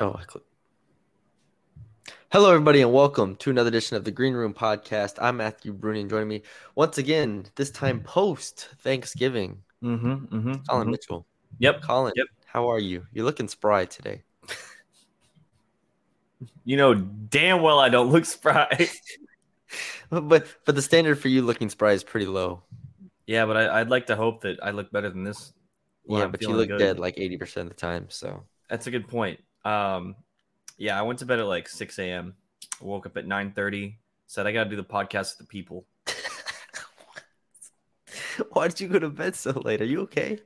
Oh, I clicked. Hello, everybody, and welcome to another edition of the Green Room Podcast. I'm Matthew Bruni, and joining me once again, this time post Thanksgiving, Mm-hmm. mm-hmm Colin Mitchell. Yep. Colin, Yep. how are you? You're looking spry today. You know damn well I don't look spry. But but the standard for you looking spry is pretty low. yeah, but I, I'd like to hope that I look better than this. yeah, I'm but you look good. dead like 80% of the time. So That's a good point. Um, yeah, I went to bed at like 6 a.m. Woke up at 9:30. Said I got to do the podcast with the people. why did you go to bed so late? Are you okay?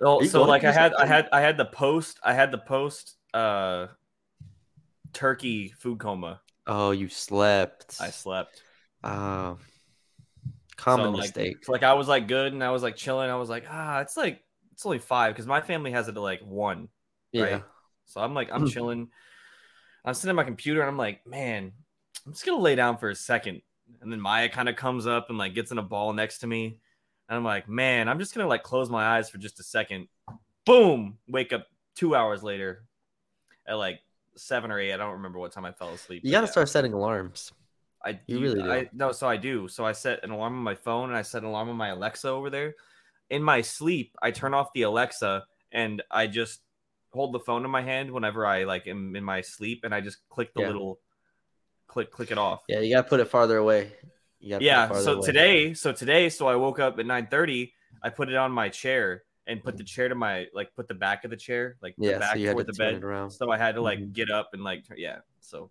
Oh, you so like I had I had I had the post I had the post uh turkey food coma. Oh, you slept. I slept. Oh, common So, like, mistake. Like I was like good and I was like chilling. I was like, ah, it's like it's only five because my family has it at like one. yeah. right? So I'm like, I'm hmm. chilling. I'm sitting at my computer and I'm like, man, I'm just gonna lay down for a second. And then Maya kind of comes up and like gets in a ball next to me. And I'm like, man, I'm just gonna like close my eyes for just a second. Boom! Wake up two hours later at like seven or eight. I don't remember what time I fell asleep. You got to yeah. start setting alarms. I You really do. I, no, so I do. So I set an alarm on my phone and I set an alarm on my Alexa over there. In my sleep, I turn off the Alexa and I just hold the phone in my hand whenever I like am in my sleep and I just click the Yeah. little click click it off. Yeah, you got to put it farther away. You gotta put it Yeah. farther So away. today, so today, so I woke up at 9:30. I put it on my chair and put the chair to my like put the back of the chair like Yeah, the back so toward the bed. around. So I had to like Mhm. get up and like turn- yeah. So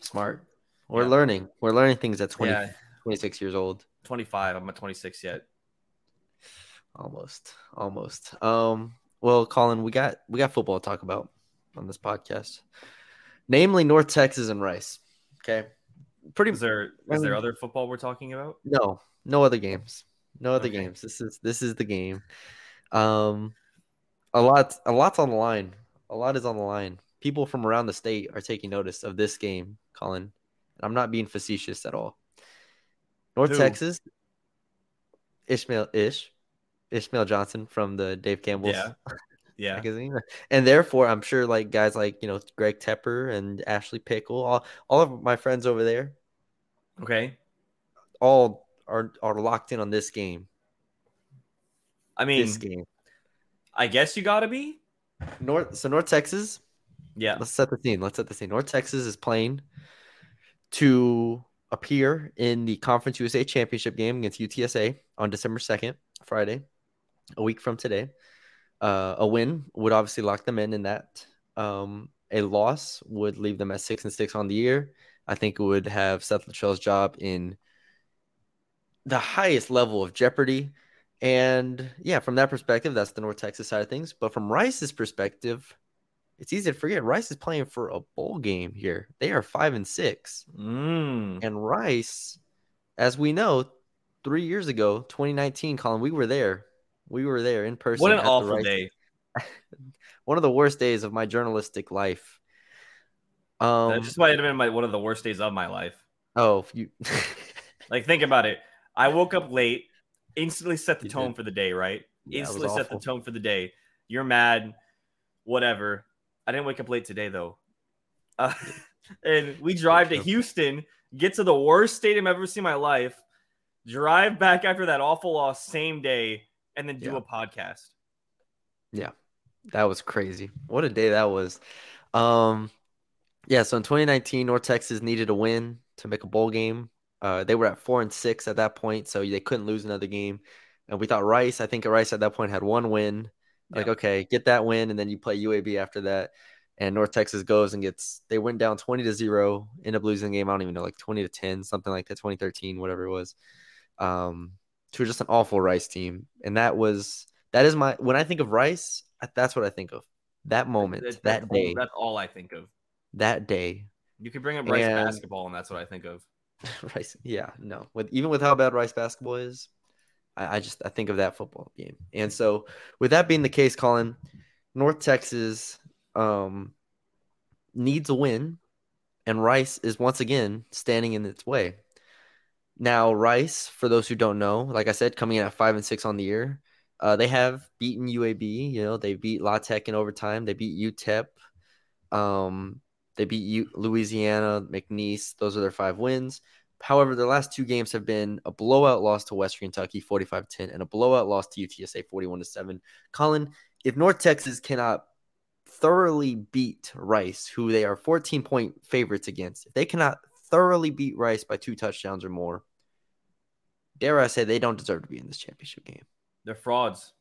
Smart. We're Yeah. learning. We're learning things at 20, yeah, 26 years old. 25. I'm at 26 yet. Almost. Almost. Um. Well, Colin, we got we got football to talk about on this podcast, namely North Texas and Rice. Okay. Pretty. Is there is there other football we're talking about? No. No other games. No other Okay. games. This is this is the game. Um. A lot. A lot's on the line. A lot is on the line. People from around the state are taking notice of this game, Colin. And I'm not being facetious at all. North Who? Texas, Ishmael Ish, Ishmael Johnson from the Dave Campbell's Yeah. Yeah. magazine, and therefore I'm sure like guys like you know Greg Tepper and Ashley Pickle, all all of my friends over there, Okay. all are are locked in on this game. I mean, this game, I guess you got to be. North. So North Texas, Yeah. let's set the scene. Let's set the scene. North Texas is playing to appear in the Conference USA Championship game against UTSA on December 2nd, Friday, a week from today. Uh, a win would obviously lock them in in that. Um, a loss would leave them at six and six on the year. I think it would have Seth Littrell's job in the highest level of jeopardy. And yeah, from that perspective, that's the North Texas side of things. But from Rice's perspective, it's easy to forget Rice is playing for a bowl game here. They are five and six. Mm. And Rice, as we know, three years ago, 2019, Colin, we were there. We were there in person. What an awful Rice- day. One of the worst days of my journalistic life. Um, that just might have been my, one of the worst days of my life. oh, you. Like, think about it. I woke up late, instantly set the You tone did. for the day, right? Yeah, instantly set the tone for the day. You're mad, whatever. I didn't wake up late today, though. Uh, and we drive to Houston, get to the worst stadium I've ever seen in my life, drive back after that awful loss same day, and then do Yeah. a podcast. Yeah. That was crazy. What a day that was. Um, yeah. So in 2019, North Texas needed a win to make a bowl game. Uh, they were at four and six at that point, so they couldn't lose another game. And we thought Rice, I think Rice at that point had one win. Like, okay, get that win, and then you play UAB after that. And North Texas goes and gets. They went down 20 to zero, end up losing the game. I don't even know, like 20 to 10, something like that. 2013, whatever it was. Um, to just an awful Rice team, and that was that is my when I think of Rice, that's what I think of. That moment, That- that that's day, All, that's all I think of. that day. You could bring up Rice And- basketball, and that's what I think of. Rice, yeah, no. With even with how bad Rice basketball is, I, I just I think of that football game. And so, with that being the case, Colin, North Texas um needs a win, and Rice is once again standing in its way. Now, Rice, for those who don't know, like I said, coming in at five and six on the year, uh, they have beaten UAB. You know, they beat La Tech in overtime. They beat UTEP. Um, they beat U- Louisiana, McNeese. Those are their five wins. However, their last two games have been a blowout loss to Western Kentucky, 45 10, and a blowout loss to UTSA, 41 7. Colin, if North Texas cannot thoroughly beat Rice, who they are 14 point favorites against, if they cannot thoroughly beat Rice by two touchdowns or more, dare I say they don't deserve to be in this championship game. They're frauds.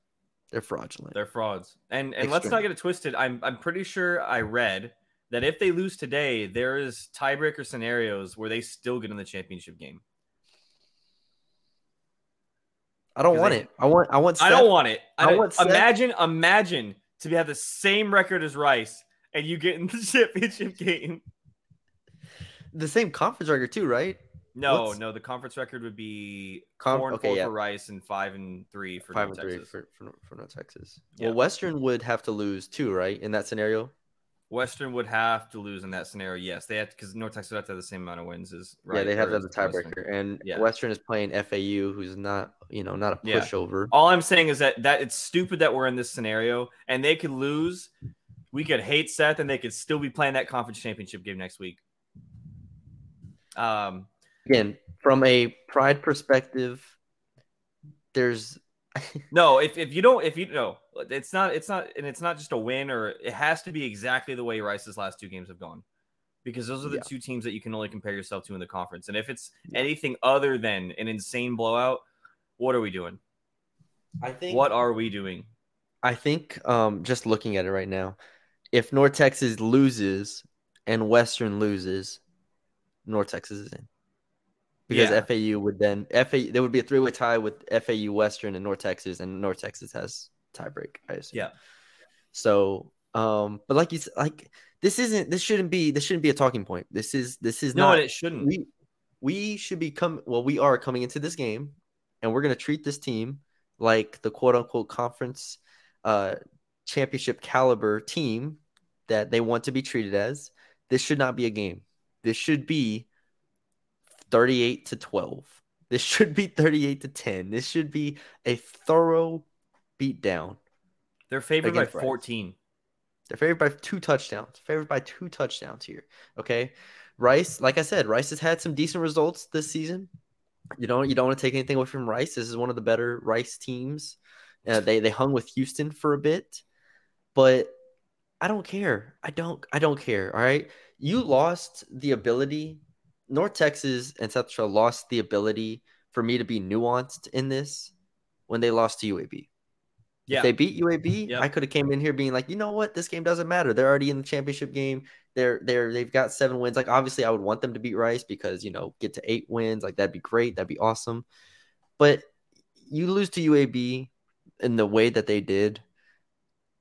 They're fraudulent. They're frauds. And and let's not get it twisted. I'm I'm pretty sure I read that if they lose today, there is tiebreaker scenarios where they still get in the championship game. I don't want they, it. I want. I want. Seth, I don't want it. I, I want. Imagine. Imagine to have the same record as Rice, and you get in the championship game. The same conference record too, right? No, What's... no. The conference record would be Com- four and okay, four yeah. for Rice and five and three for five North and Texas. three for, for, for North Texas. Yeah. Well, Western would have to lose too, right? In that scenario. Western would have to lose in that scenario. Yes, they have because North Texas would have to have the same amount of wins as right. Yeah, they have to have the tiebreaker, and yeah. Western is playing FAU, who's not you know not a pushover. All I'm saying is that that it's stupid that we're in this scenario, and they could lose. We could hate Seth, and they could still be playing that conference championship game next week. Um, again, from a pride perspective, there's no, if, if you don't, if you know, it's not, it's not, and it's not just a win or it has to be exactly the way Rice's last two games have gone because those are the yeah. two teams that you can only compare yourself to in the conference. And if it's anything other than an insane blowout, what are we doing? I think, what are we doing? I think, um, just looking at it right now, if North Texas loses and Western loses, North Texas is in because yeah. FAU would then FAU there would be a three way tie with FAU Western and North Texas, and North Texas has tiebreak. I assume. Yeah. So, um, but like you said, like this isn't this shouldn't be this shouldn't be a talking point. This is this is no, not. it shouldn't. We we should be come. Well, we are coming into this game, and we're gonna treat this team like the quote unquote conference, uh, championship caliber team that they want to be treated as. This should not be a game. This should be 38 to 12. This should be 38 to 10. This should be a thorough beatdown. They're favored by 14. Rice. They're favored by two touchdowns. Favored by two touchdowns here. Okay. Rice, like I said, Rice has had some decent results this season. You don't you don't want to take anything away from Rice. This is one of the better Rice teams. Uh, they they hung with Houston for a bit, but I don't care. I don't I don't care. All right. You lost the ability North Texas and Central lost the ability for me to be nuanced in this when they lost to UAB. Yeah. If they beat UAB, yep. I could have came in here being like, you know what, this game doesn't matter. They're already in the championship game. They're they're they've got seven wins. Like obviously, I would want them to beat Rice because you know get to eight wins. Like that'd be great. That'd be awesome. But you lose to UAB in the way that they did.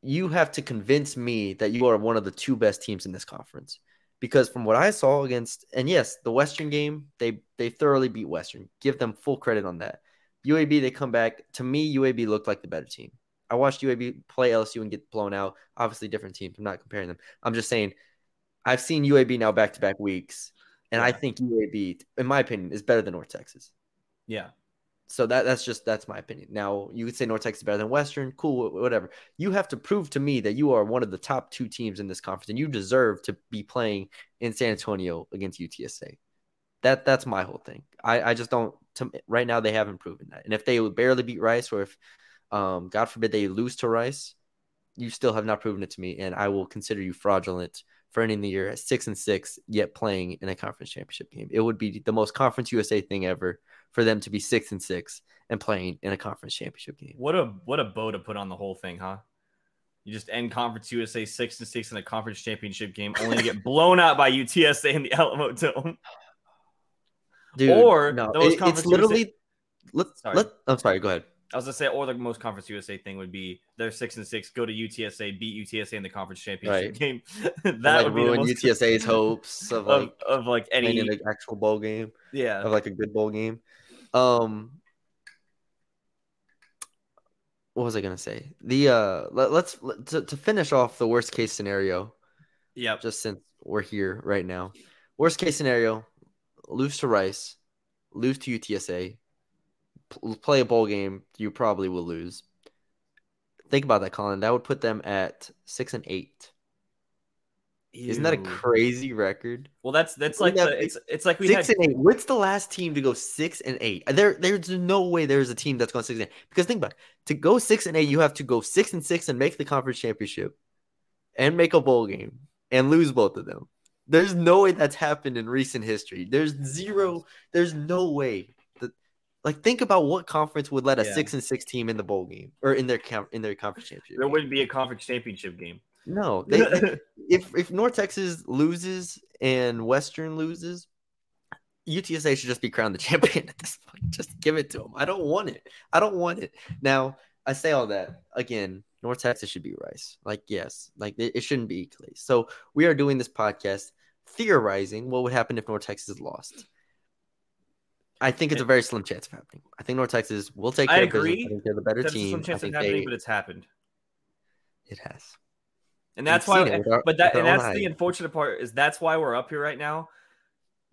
You have to convince me that you are one of the two best teams in this conference because from what I saw against and yes, the Western game, they they thoroughly beat Western. Give them full credit on that. UAB they come back. To me, UAB looked like the better team. I watched UAB play LSU and get blown out. Obviously different teams. I'm not comparing them. I'm just saying I've seen UAB now back to back weeks and. I think UAB in my opinion is better than North Texas. Yeah. So that that's just that's my opinion. Now you could say North Texas is better than Western, cool, whatever. You have to prove to me that you are one of the top two teams in this conference, and you deserve to be playing in San Antonio against UTSA. That that's my whole thing. I I just don't. To, right now they haven't proven that, and if they barely beat Rice, or if, um, God forbid they lose to Rice, you still have not proven it to me, and I will consider you fraudulent for ending the year at six and six, yet playing in a conference championship game. It would be the most Conference USA thing ever for them to be six and six and playing in a conference championship game. What a what a bow to put on the whole thing, huh? You just end Conference USA six and six in a conference championship game, only to get blown out by UTSA in the Alamo Dome. Dude, or no, it, it's literally. USA... Let, sorry. Let, I'm sorry. Go ahead. I was gonna say, or the most Conference USA thing would be they're six and six, go to UTSA, beat UTSA in the conference championship right. game. that like would ruin most... UTSA's hopes of like of, of like any an actual bowl game. Yeah, of like a good bowl game. Um, what was I gonna say? The uh, let, us let, to, to finish off the worst case scenario. Yeah. Just since we're here right now, worst case scenario: lose to Rice, lose to UTSA, play a bowl game. You probably will lose. Think about that, Colin. That would put them at six and eight. Isn't that a crazy record? Well, that's that's We like have the, it's it's like we six had and eight. What's the last team to go six and eight? There, there's no way there's a team that's gone six and eight. Because think about it. To go six and eight, you have to go six and six and make the conference championship, and make a bowl game and lose both of them. There's no way that's happened in recent history. There's zero. There's no way that. Like, think about what conference would let a Yeah. six and six team in the bowl game or in their in their conference championship. there game. wouldn't be a conference championship game. No, they, they- if if North Texas loses and Western loses, UTSA should just be crowned the champion at this point. Just give it to them. I don't want it. I don't want it. Now I say all that again. North Texas should be Rice. Like yes, like it, it shouldn't be Clay. So we are doing this podcast theorizing what would happen if North Texas lost. I think it's a very slim chance of happening. I think North Texas will take I care of business. agree. I think they're the better There's team. some I chance of think happening, they, but it's happened, it has. and that's We've why. seen it with our- but that and that's the unfortunate part is that's why we're up here right now,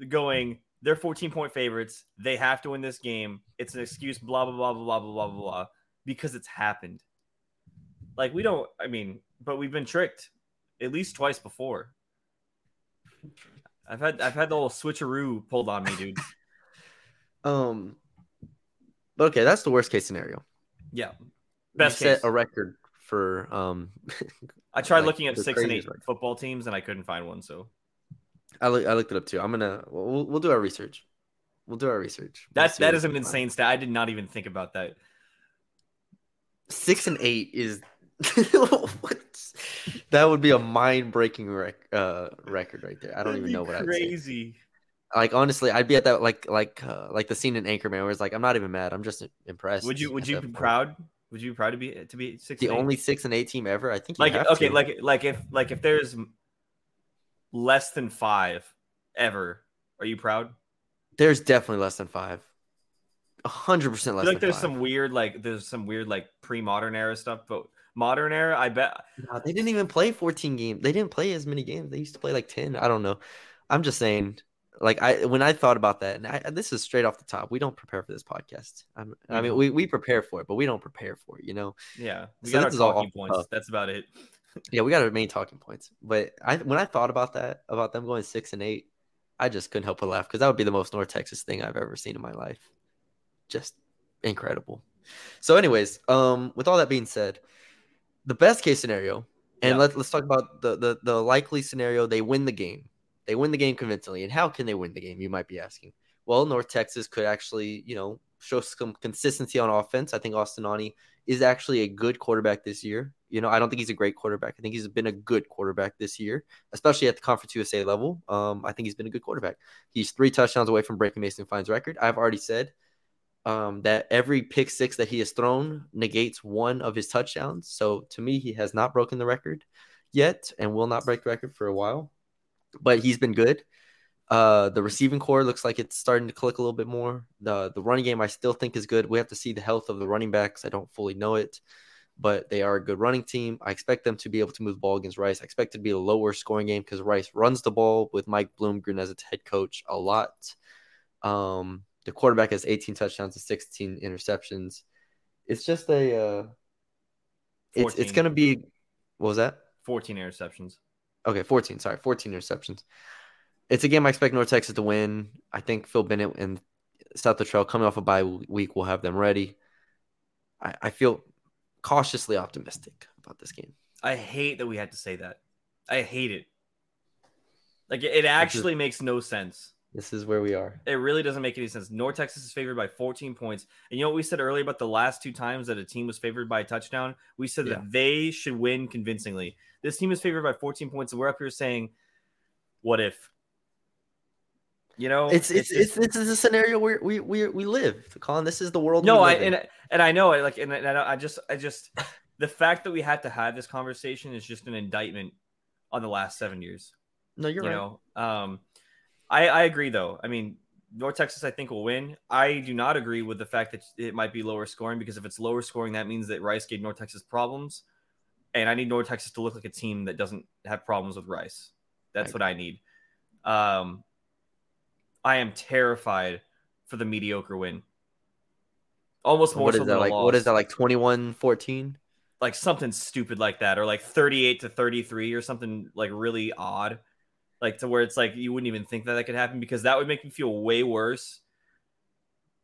going. They're 14 point favorites. They have to win this game. It's an excuse. Blah blah blah blah blah blah blah blah. Because it's happened. Like we don't. I mean, but we've been tricked at least twice before. I've had I've had the whole switcheroo pulled on me, dude. Um, but okay, that's the worst case scenario. Yeah. Best set a record for um. I tried like, looking up the six and eight record. football teams and I couldn't find one. So I look, I looked it up too. I'm gonna we'll, we'll do our research. We'll do our research. We'll that's see that what is we an find. insane stat. I did not even think about that. Six and eight is what? That would be a mind breaking rec- uh, record right there. I don't That'd even know what say. crazy. Like honestly, I'd be at that like like uh, like the scene in Anchorman where it's like I'm not even mad. I'm just impressed. Would you would you be point. proud? Would you be proud to be to be six? The only six and eight team ever. I think. Like okay, to. like like if like if there's less than five ever, are you proud? there's definitely less than five. A hundred percent I less. like there's five. some weird like there's some weird like pre-modern era stuff, but modern era, I bet No, they didn't even play 14 games. They didn't play as many games. They used to play like 10. I don't know. I'm just saying, like I when I thought about that, and I, this is straight off the top. We don't prepare for this podcast. I'm, I mean, Mhm. we, we prepare for it, but we don't prepare for it. You know? yeah, we So got our this is all talking points. That's about it. Yeah, we got our main talking points. But I when I thought about that, about them going six and eight, I just couldn't help but laugh because that would be the most North Texas thing I've ever seen in my life. Just incredible. So, anyways, um, with all that being said, the best case scenario, and Yeah. let's let's talk about the, the the likely scenario. They win the game. They win the game convincingly. And how can they win the game? You might be asking. Well, North Texas could actually, you know, show some consistency on offense. I think Austin Aune is actually a good quarterback this year. You know, I don't think he's a great quarterback. I think he's been a good quarterback this year, especially at the Conference USA level. Um, I think he's been a good quarterback. He's three touchdowns away from breaking Mason Fine's record. I've already said um, that every pick six that he has thrown negates one of his touchdowns. So to me, he has not broken the record yet and will not break the record for a while. But he's been good. Uh, the receiving core looks like it's starting to click a little bit more. The the running game I still think is good. We have to see the health of the running backs. I don't fully know it, but they are a good running team. I expect them to be able to move the ball against Rice. I expect it to be a lower scoring game because Rice runs the ball with Mike Bloomgren as its head coach a lot. Um, the quarterback has 18 touchdowns and 16 interceptions. It's just a uh, it's it's gonna be what was that? 14 interceptions. Okay, 14. Sorry, 14 interceptions. It's a game I expect North Texas to win. I think Phil Bennett and Seth Littrell coming off a bye week will have them ready. I, I feel cautiously optimistic about this game. I hate that we had to say that. I hate it. Like it, it actually makes no sense. This is where we are. It really doesn't make any sense. North Texas is favored by 14 points. And you know what we said earlier about the last two times that a team was favored by a touchdown? We said Yeah. that they should win convincingly. This team is favored by 14 points, and we're up here saying, "What if?" You know, It's it's, just- it's this is a scenario where we we we live. Colin, this is the world. no, I in. and and I know it. Like, and, and I just, I just, the fact that we had to have this conversation is just an indictment on the last seven years. no, you're you right. know, um, I I agree though. I mean, North Texas, I think will win. I do not agree with the fact that it might be lower scoring because if it's lower scoring, that means that Rice gave North Texas problems, and I need North Texas to look like a team that doesn't have problems with Rice. That's I what I need. Um, I am terrified for the mediocre win. Almost more What so is that like? What is that like? 21-14? like something stupid like that, or like 38 to 33 or something like really odd, like to where it's like you wouldn't even think that that could happen because that would make me feel way worse.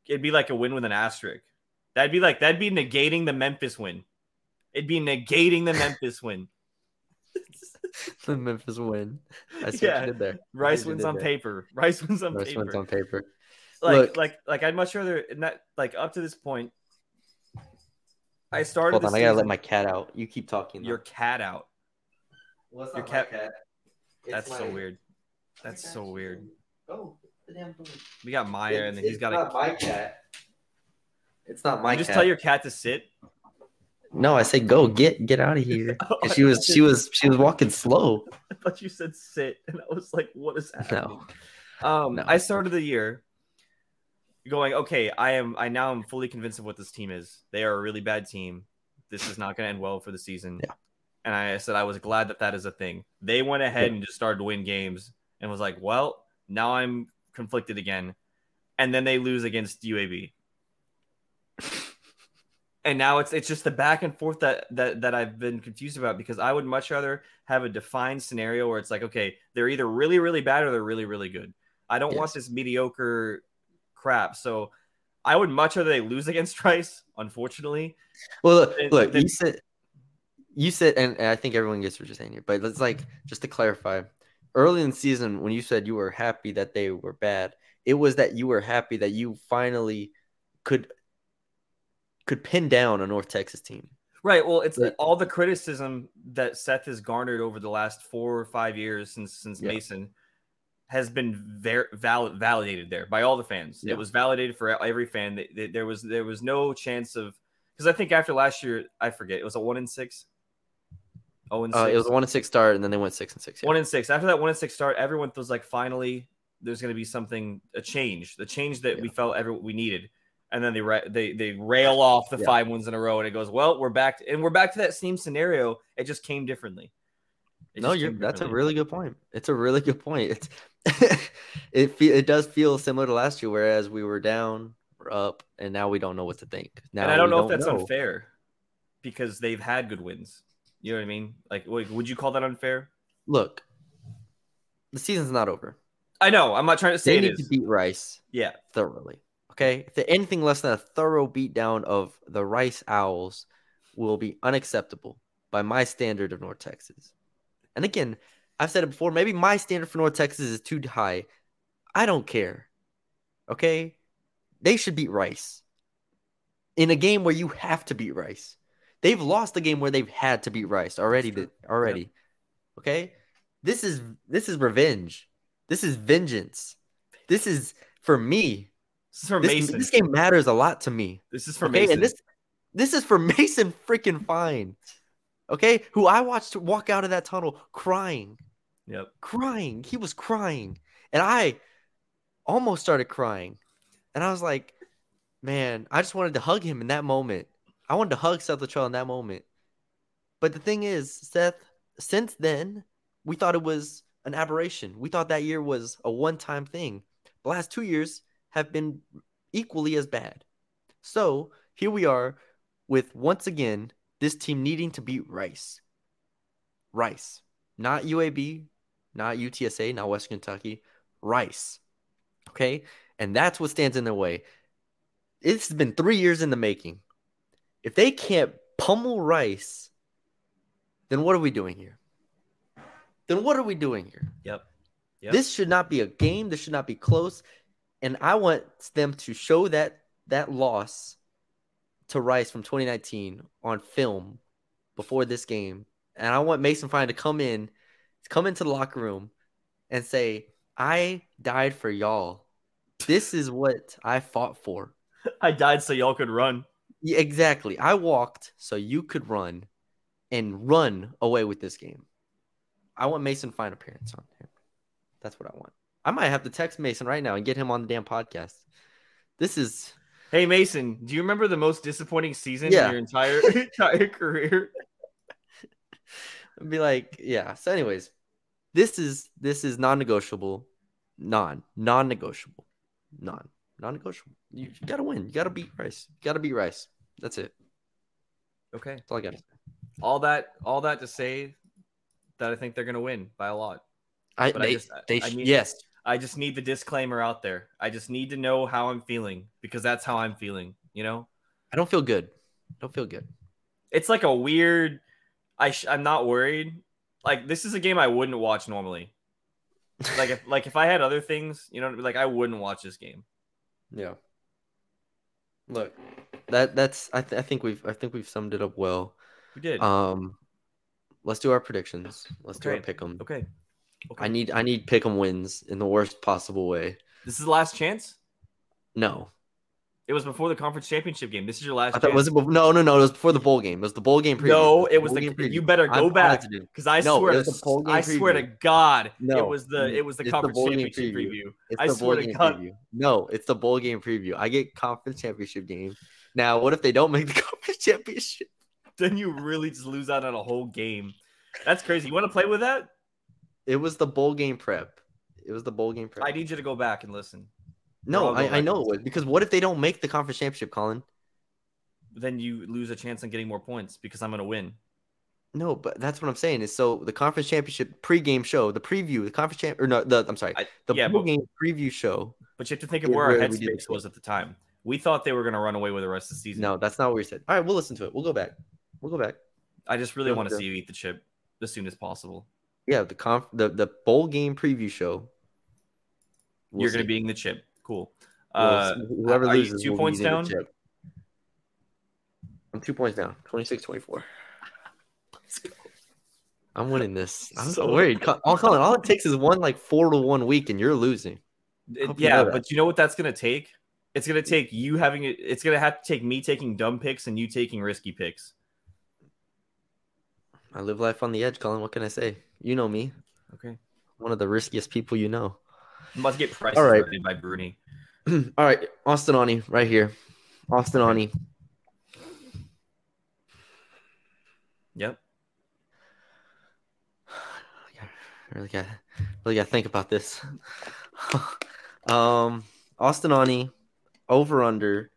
It'd be like a win with an asterisk. That'd be like that'd be negating the Memphis win. It'd be negating the Memphis win. the Memphis win. I see Yeah. what you did there. Rice wins on there. paper. Rice wins on Rice paper. wins on paper. like Look. like like I'd much rather not like up to this point. I started. Hold the on, I gotta let my cat out. You keep talking. though. your cat out. Well, it's your not cat- my cat. It's That's so weird. That's so weird. Oh, the damn thing. We got Maya, and then he's It's got not a. my cat. It's not my You just cat. tell your cat to sit. No, I said go get get out of here. And she was she was she was walking slow. I thought you said sit, and I was like, "What is happening?" No. Um, No. I started the year going, okay, I am I now am fully convinced of what this team is. They are a really bad team. This is not going to end well for the season. Yeah. And I said I was glad that that is a thing. They went ahead Yeah. and just started to win games and was like, well, now I'm conflicted again. And then they lose against UAB. and now it's it's just the back and forth that that that I've been confused about because I would much rather have a defined scenario where it's like, okay, they're either really really bad or they're really really good. I don't want this mediocre crap. So I would much rather they lose against Rice, unfortunately. Well, look, look then- you said you said, and, and I think everyone gets what you're saying here. But let's like just to clarify, early in the season when you said you were happy that they were bad, it was that you were happy that you finally could could pin down a North Texas team. Right. Well, it's But- all the criticism that Seth has garnered over the last four or five years since since Yeah. Mason has been ver- val- validated there by all the fans. Yeah. It was validated for every fan. There was there was no chance of because I think after last year, I forget it was a one in six. Oh, and six. Uh, it was a one and six start, and then they went six and six. yeah. one in six. After that one and six start, everyone was like, finally, there's going to be something, a change, the change that we felt every we needed. And then they ra- they they rail off the Yeah. five wins in a row, and it goes, well, we're back, to, and we're back to that same scenario. It just came differently. It no, you're that's a really good point. It's a really good point. It's it fe- it does feel similar to last year, whereas we were down, we're up, and now we don't know what to think. Now and I don't know if that's know. unfair because they've had good wins. You know what I mean? Like, would you call that unfair? Look, the season's not over. I know. I'm not trying to say They need is. to beat Rice yeah, thoroughly. Okay, if anything less than a thorough beatdown of the Rice Owls will be unacceptable by my standard of North Texas. And again, I've said it before. Maybe my standard for North Texas is too high. I don't care. Okay, they should beat Rice in a game where you have to beat Rice. They've lost a game where they've had to beat Rice already. Already, okay. This is this is revenge. This is vengeance. This is for me. this is for This, Mason. this game matters a lot to me. this is for Okay, Mason. and this this is for Mason freaking Fine. Okay, who I watched walk out of that tunnel crying, yep. crying. He was crying, and I almost started crying, and I was like, man, I just wanted to hug him in that moment. I wanted to hug Seth Littrell in that moment. But the thing is, Seth, since then, we thought it was an aberration. We thought that year was a one-time thing. The last two years have been equally as bad. So here we are with once again this team needing to beat Rice. Rice, not UAB, not UTSA, not Western Kentucky, Rice. Okay, and that's what stands in their way. It's been three years in the making. If they can't pummel Rice, then what are we doing here? Then what are we doing here? Yep. Yep. This should not be a game. This should not be close. And I want them to show that that loss to Rice from 2019 on film before this game. And I want Mason Fine to come in, come into the locker room and say, I died for y'all. This is what I fought for. I died so y'all could run. Yeah, exactly. I walked so you could run and run away with this game. I want Mason Fine appearance on here. That's what I want. I might have to text Mason right now and get him on the damn podcast. This is Hey Mason, do you remember the most disappointing season Yeah. in your entire entire career? I'd be like, yeah. So, anyways, this is this is non-negotiable, non non-negotiable, non non-negotiable. You, you gotta win. You gotta beat Rice. You gotta beat Rice. That's it. Okay. That's all I got. All that all that to say that I think they're gonna win by a lot. I, But I just- they I need- yes. I just need the disclaimer out there. I just need to know how I'm feeling because that's how I'm feeling, you know? I don't feel good. I don't feel good. It's like a weird I sh- I'm not worried. Like this is a game I wouldn't watch normally. Like if like if I had other things, you know, like I wouldn't watch this game. Yeah. Look, that that's I, th- I think we've I think we've summed it up well. We did. Um, let's do our predictions. Let's do our Okay. pick 'em. okay. Okay. I need I need pick 'em wins in the worst possible way. this is the last chance? No, It was before the conference championship game. This is your last I thought was it? No, no, no. It was before the bowl game. It was the bowl game preview. No, it was bowl the game preview. you better go I'm back because I No, swear it to was the bowl game I swear to. God No, it was the mm, it was the the conference game championship preview. preview. It's I the swear bowl to game God. preview. No, it's the bowl game preview. I get conference championship game. Now, what if they don't make the conference championship? Then you really just lose out on a whole game. That's crazy. You want to play with that? It was the bowl game prep. It was the bowl game prep. I need you to go back and listen. No, I, I know it was because what if they don't make the conference championship, Colin? Then you lose a chance on getting more points because I'm gonna win. No, but that's what I'm saying is so the conference championship pregame show, the preview, the conference champ or no, the I'm sorry, I, the yeah, bowl but, game preview show. but you have to think of where our headspace was at the time. We thought they were gonna run away with the rest of the season. No, that's not what we said. All right, we'll listen to it. We'll go back. We'll go back. I just really want to see you eat the chip as soon as possible. Yeah, the conf the, the bowl game preview show. We'll You're gonna be eating the chip. Cool. Uh, see. whoever are you loses two will points down? I'm two points down. 26-24. I'm winning this. I'm so So- worried. Co- All Colin, all it takes is one like four to one week, and you're losing. It- Hope you yeah, know but you know what that's gonna take? It's gonna take you having it. It's gonna have to take me taking dumb picks and you taking risky picks. I live life on the edge, Colin. What can I say? You know me. Okay. One of the riskiest people you know. I'm get prices All right. by Bruni. All right, Austin Aune, right here. Austin Aune. Yep. I really got really got to think about this. um, Austin Aune, over under.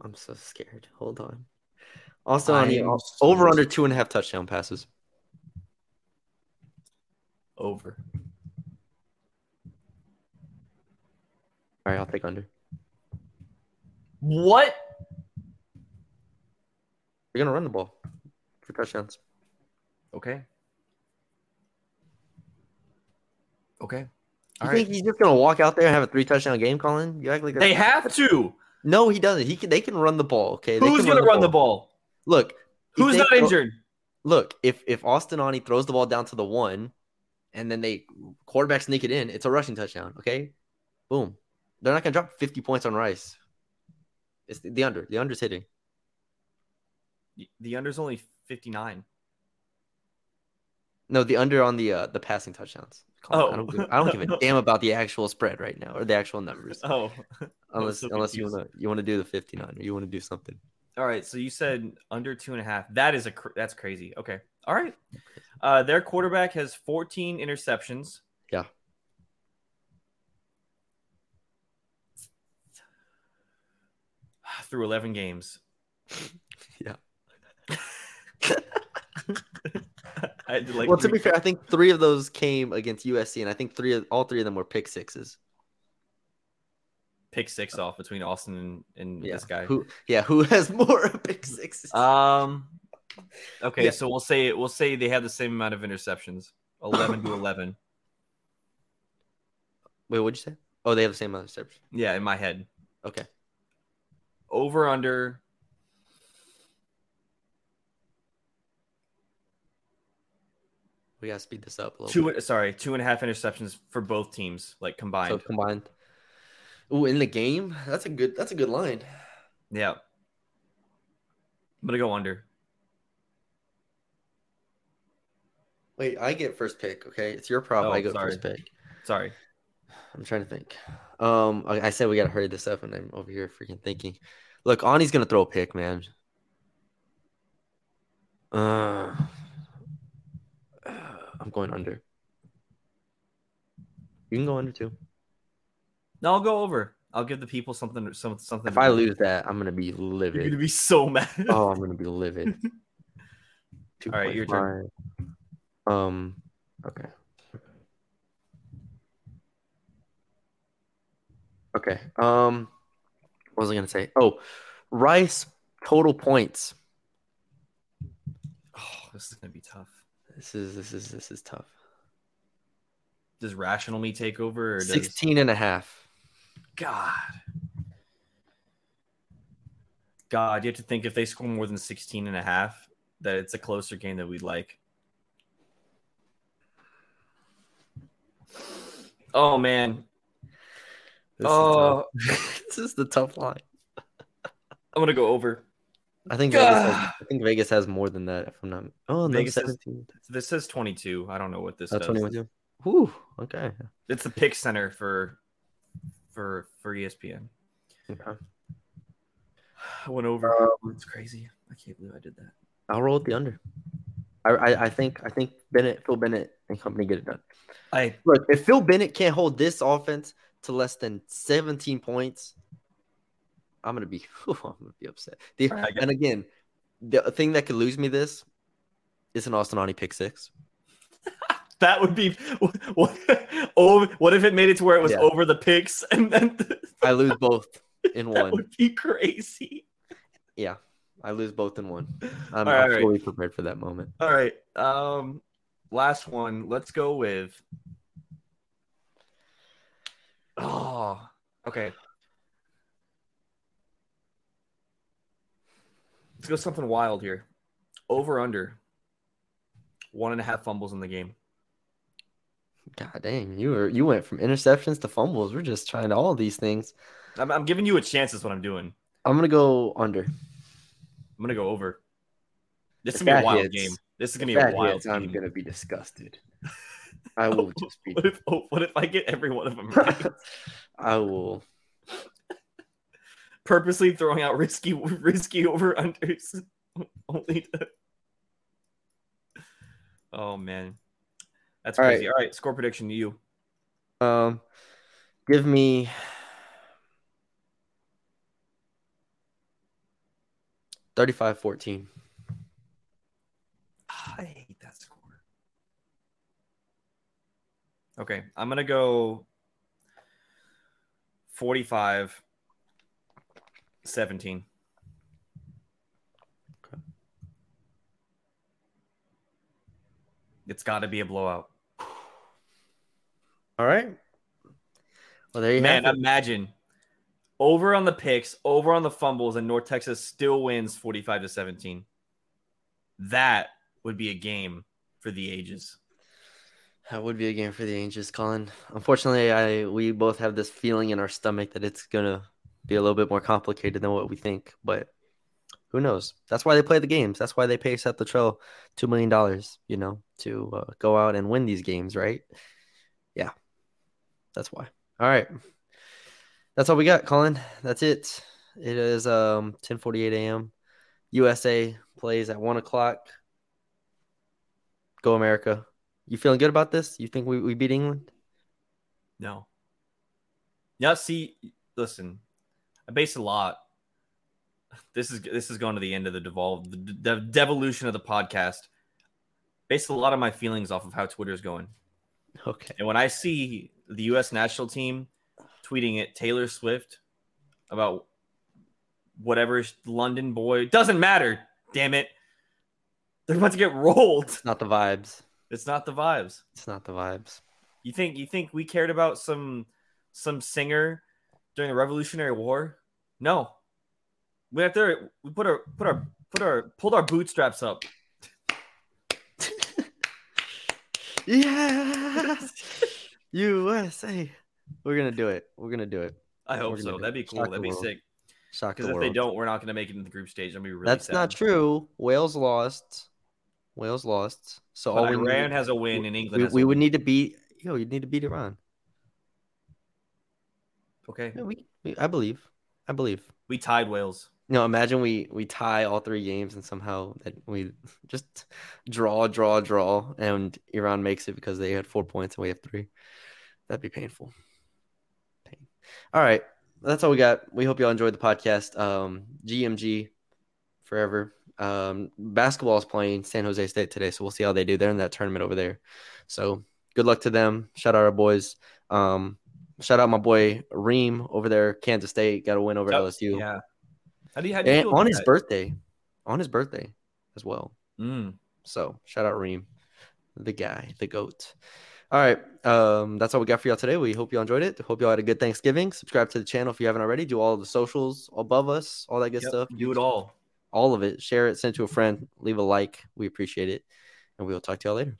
I'm so scared. Hold on. Austin Aune, I'm so over under two and a half touchdown passes. Over. All right, I'll take under. What? We're gonna run the ball for touchdowns. Okay. Okay. You All think he's just gonna walk out there and have a three touchdown game, Colin? You act like They have to. No, he doesn't. He can. They can run the ball. Okay. Who's gonna run the ball? Look. Who's not throw- injured? Look, if if Austin Aune throws the ball down to the one, and then they quarterback sneak it in, it's a rushing touchdown. Okay. Boom. They're not gonna drop fifty points on Rice. It's the, the under. The under's hitting. The under's only 59. No, the under on the uh, the passing touchdowns. Colin, I Oh. don't give, I don't give a damn about the actual spread right now or the actual numbers. Oh. unless so unless you wanna you wanna do the fifty nine or you wanna do something. All right, so you said under two and a half. That is a cr- that's crazy. Okay, all right. Uh, their quarterback has 14 interceptions. Yeah. Through 11 games. Yeah. I had to, like well, to be fair, I think three of those came against USC, and I think three of all three of them were pick sixes. Pick six off between Austin and, and Yeah. this guy. Who? Yeah, who has more pick sixes? Um. Okay, Yeah. so we'll say we'll say they have the same amount of interceptions, 11 to 11. Wait, what'd you say? Oh, they have the same amount of steps. Yeah, in my head. Okay. Over under. We gotta speed this up a little. bit. Two, sorry, two and a half interceptions for both teams, like combined. So combined. Ooh, in the game, that's a good. That's a good line. yeah, I'm gonna go under. Wait, I get first pick. Okay, it's your problem. Oh, I go sorry. first pick. Sorry. I'm trying to think. Um, I I said we gotta hurry this up, and I'm over here freaking thinking. Look, Aune's gonna throw a pick, man. Uh, I'm going under. You can go under too. No, I'll go over. I'll give the people something. Some, something. If I do. lose that, I'm gonna be livid. you're gonna be so mad. oh, I'm gonna be livid. All right, your turn. 2.5. Um. Okay. Okay. Um. What was I gonna say? Oh, Rice total points. Oh, this is gonna be tough. This is this is this is tough. Does rational me take over? Or does... 16 and a half. God. God, you have to think if they score more than 16 and a half, that it's a closer game that we'd like. Oh man. This oh, is this is the tough line. I'm gonna go over. I think Vegas has, I think Vegas has more than that. If I'm not. Oh, no, Vegas has- 17. This says 22. I don't know what this Oh, does. 21 too. Whew. Okay. It's the pick center for for for ESPN. I went over. Um, it's crazy. I can't believe I did that. I'll roll with the under. I, I I think I think Bennett, Phil Bennett, and company get it done. I Look, if Phil Bennett can't hold this offense to less than 17 points, I'm gonna be I'm gonna be upset. The- right, and again, the thing that could lose me this is an Austin Aune pick six. that would be what, oh, what if it made it to where it was Yeah. over the picks and then I lose both in one. that would be crazy. Yeah, I lose both in one. I'm, right, I'm right. prepared for that moment. All right. Um last one. Let's go with Oh, okay. Let's go something wild here. Over under one and a half fumbles in the game. God dang, you were you went from interceptions to fumbles. We're just trying all these things. I'm, I'm giving you a chance. Is what I'm doing. I'm gonna go under. I'm gonna go over. This is gonna be a wild hits- game. This is gonna be a wild hits, I'm gonna be disgusted. I will just be. What if, oh, what if I get every one of them right? I will. Purposely throwing out risky, risky over unders, only to. Oh man, that's All right. crazy. All right, score prediction to you. Um, give me. Thirty-five fourteen. I hate that score. Okay, I'm gonna go 45 17. It's got to be a blowout. All right. Well, there you Man, imagine over on the picks, over on the fumbles, and North Texas still wins 45 to 17. That would be a game for the ages. That would be a game for the ages, Colin. Unfortunately, I we both have this feeling in our stomach that it's gonna be a little bit more complicated than what we think. But who knows? That's why they play the games. That's why they pay Seth Littrell two million dollars, you know, to uh, go out and win these games, right? Yeah, that's why. All right, that's all we got, Colin. That's it. It is um ten forty eight a.m. USA plays at one o'clock. Go America. You feeling good about this? You think we, we beat England? No. Yeah, see, listen, I base a lot. This is this is going to the end of the devolve the, the devolution of the podcast. Based a lot of my feelings off of how Twitter's going. Okay. And when I see the US national team tweeting at Taylor Swift about whatever London boy doesn't matter, damn it. They're about to get rolled. It's not the vibes. It's not the vibes. It's not the vibes. You think you think we cared about some some singer during the Revolutionary War? No. We have to we put our put our put our pulled our bootstraps up. Yes. USA. We're gonna do it. We're gonna do it. I hope so. That'd be cool. Shock That'd be world. sick. Because the if they don't, we're not gonna make it in the group stage. I'm gonna be really That's sad. not true. Wales lost. Wales lost. So But all Iran need, has a win and England we, we would need to beat. Yo, you need to beat Iran. Okay. We, we. I believe. I believe. We tied Wales. No, imagine we we tie all three games and somehow that we just draw, draw, draw, and Iran makes it because they had four points and we have three. That'd be painful. Pain. All right, that's all we got. We hope y'all enjoyed the podcast. Um, GMG forever. Um, basketball is playing San Jose State today, so we'll see how they do. They're in that tournament over there. So good luck to them. Shout out our boys. Um, shout out my boy Reem over there, Kansas State. Got a win over Yep. LSU. Yeah. How do you, how do you And on his that? birthday. On his birthday as well. Mm. So shout out Reem, the guy, the goat. All right. Um, that's all we got for y'all today. We hope y'all enjoyed it. Hope y'all had a good Thanksgiving. Subscribe to the channel if you haven't already. Do all the socials above us, all that good Yep, stuff. Do it all. All of it. Share it, send it to a friend, leave a like. We appreciate it. And we will talk to y'all later.